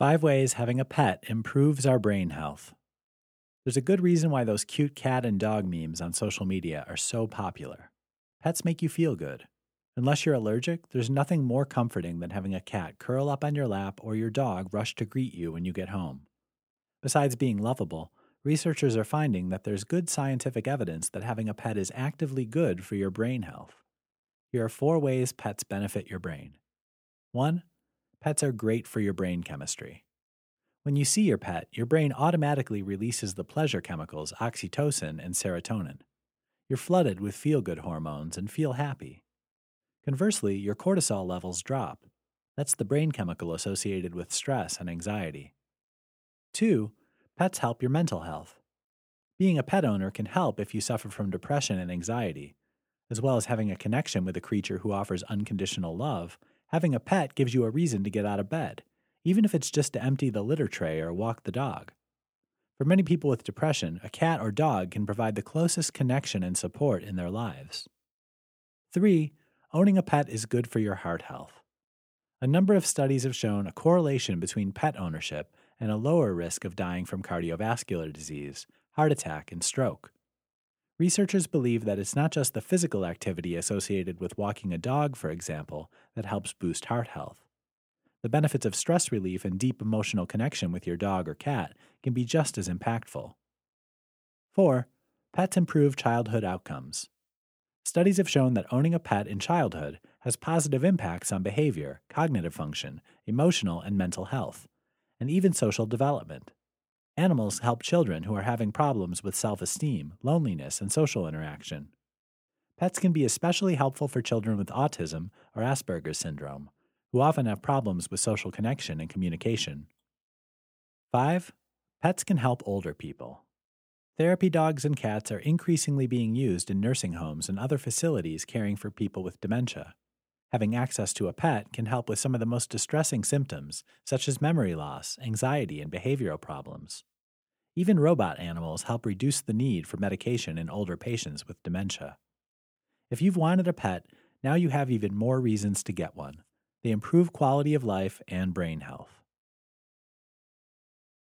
Five ways having a pet improves our brain health. There's a good reason why those cute cat and dog memes on social media are so popular. Pets make you feel good. Unless you're allergic, there's nothing more comforting than having a cat curl up on your lap or your dog rush to greet you when you get home. Besides being lovable, researchers are finding that there's good scientific evidence that having a pet is actively good for your brain health. Here are four ways pets benefit your brain. 1. Pets are great for your brain chemistry. When you see your pet, your brain automatically releases the pleasure chemicals oxytocin and serotonin. You're flooded with feel good hormones and feel happy. Conversely, your cortisol levels drop. That's the brain chemical associated with stress and anxiety. 2. Pets help your mental health. Being a pet owner can help if you suffer from depression and anxiety. As well as having a connection with a creature who offers unconditional love, having a pet gives you a reason to get out of bed, even if it's just to empty the litter tray or walk the dog. For many people with depression, a cat or dog can provide the closest connection and support in their lives. 3. Owning a pet is good for your heart health. A number of studies have shown a correlation between pet ownership and a lower risk of dying from cardiovascular disease, heart attack, and stroke. Researchers believe that it's not just the physical activity associated with walking a dog, for example, that helps boost heart health. The benefits of stress relief and deep emotional connection with your dog or cat can be just as impactful. 4. Pets improve childhood outcomes. Studies have shown that owning a pet in childhood has positive impacts on behavior, cognitive function, emotional and mental health, and even social development. Animals help children who are having problems with self esteem, loneliness, and social interaction. Pets can be especially helpful for children with autism or Asperger's syndrome, who often have problems with social connection and communication. 5. Pets can help older people. Therapy dogs and cats are increasingly being used in nursing homes and other facilities caring for people with dementia. Having access to a pet can help with some of the most distressing symptoms, such as memory loss, anxiety, and behavioral problems. Even robot animals help reduce the need for medication in older patients with dementia. If you've wanted a pet, now you have even more reasons to get one. They improve quality of life and brain health.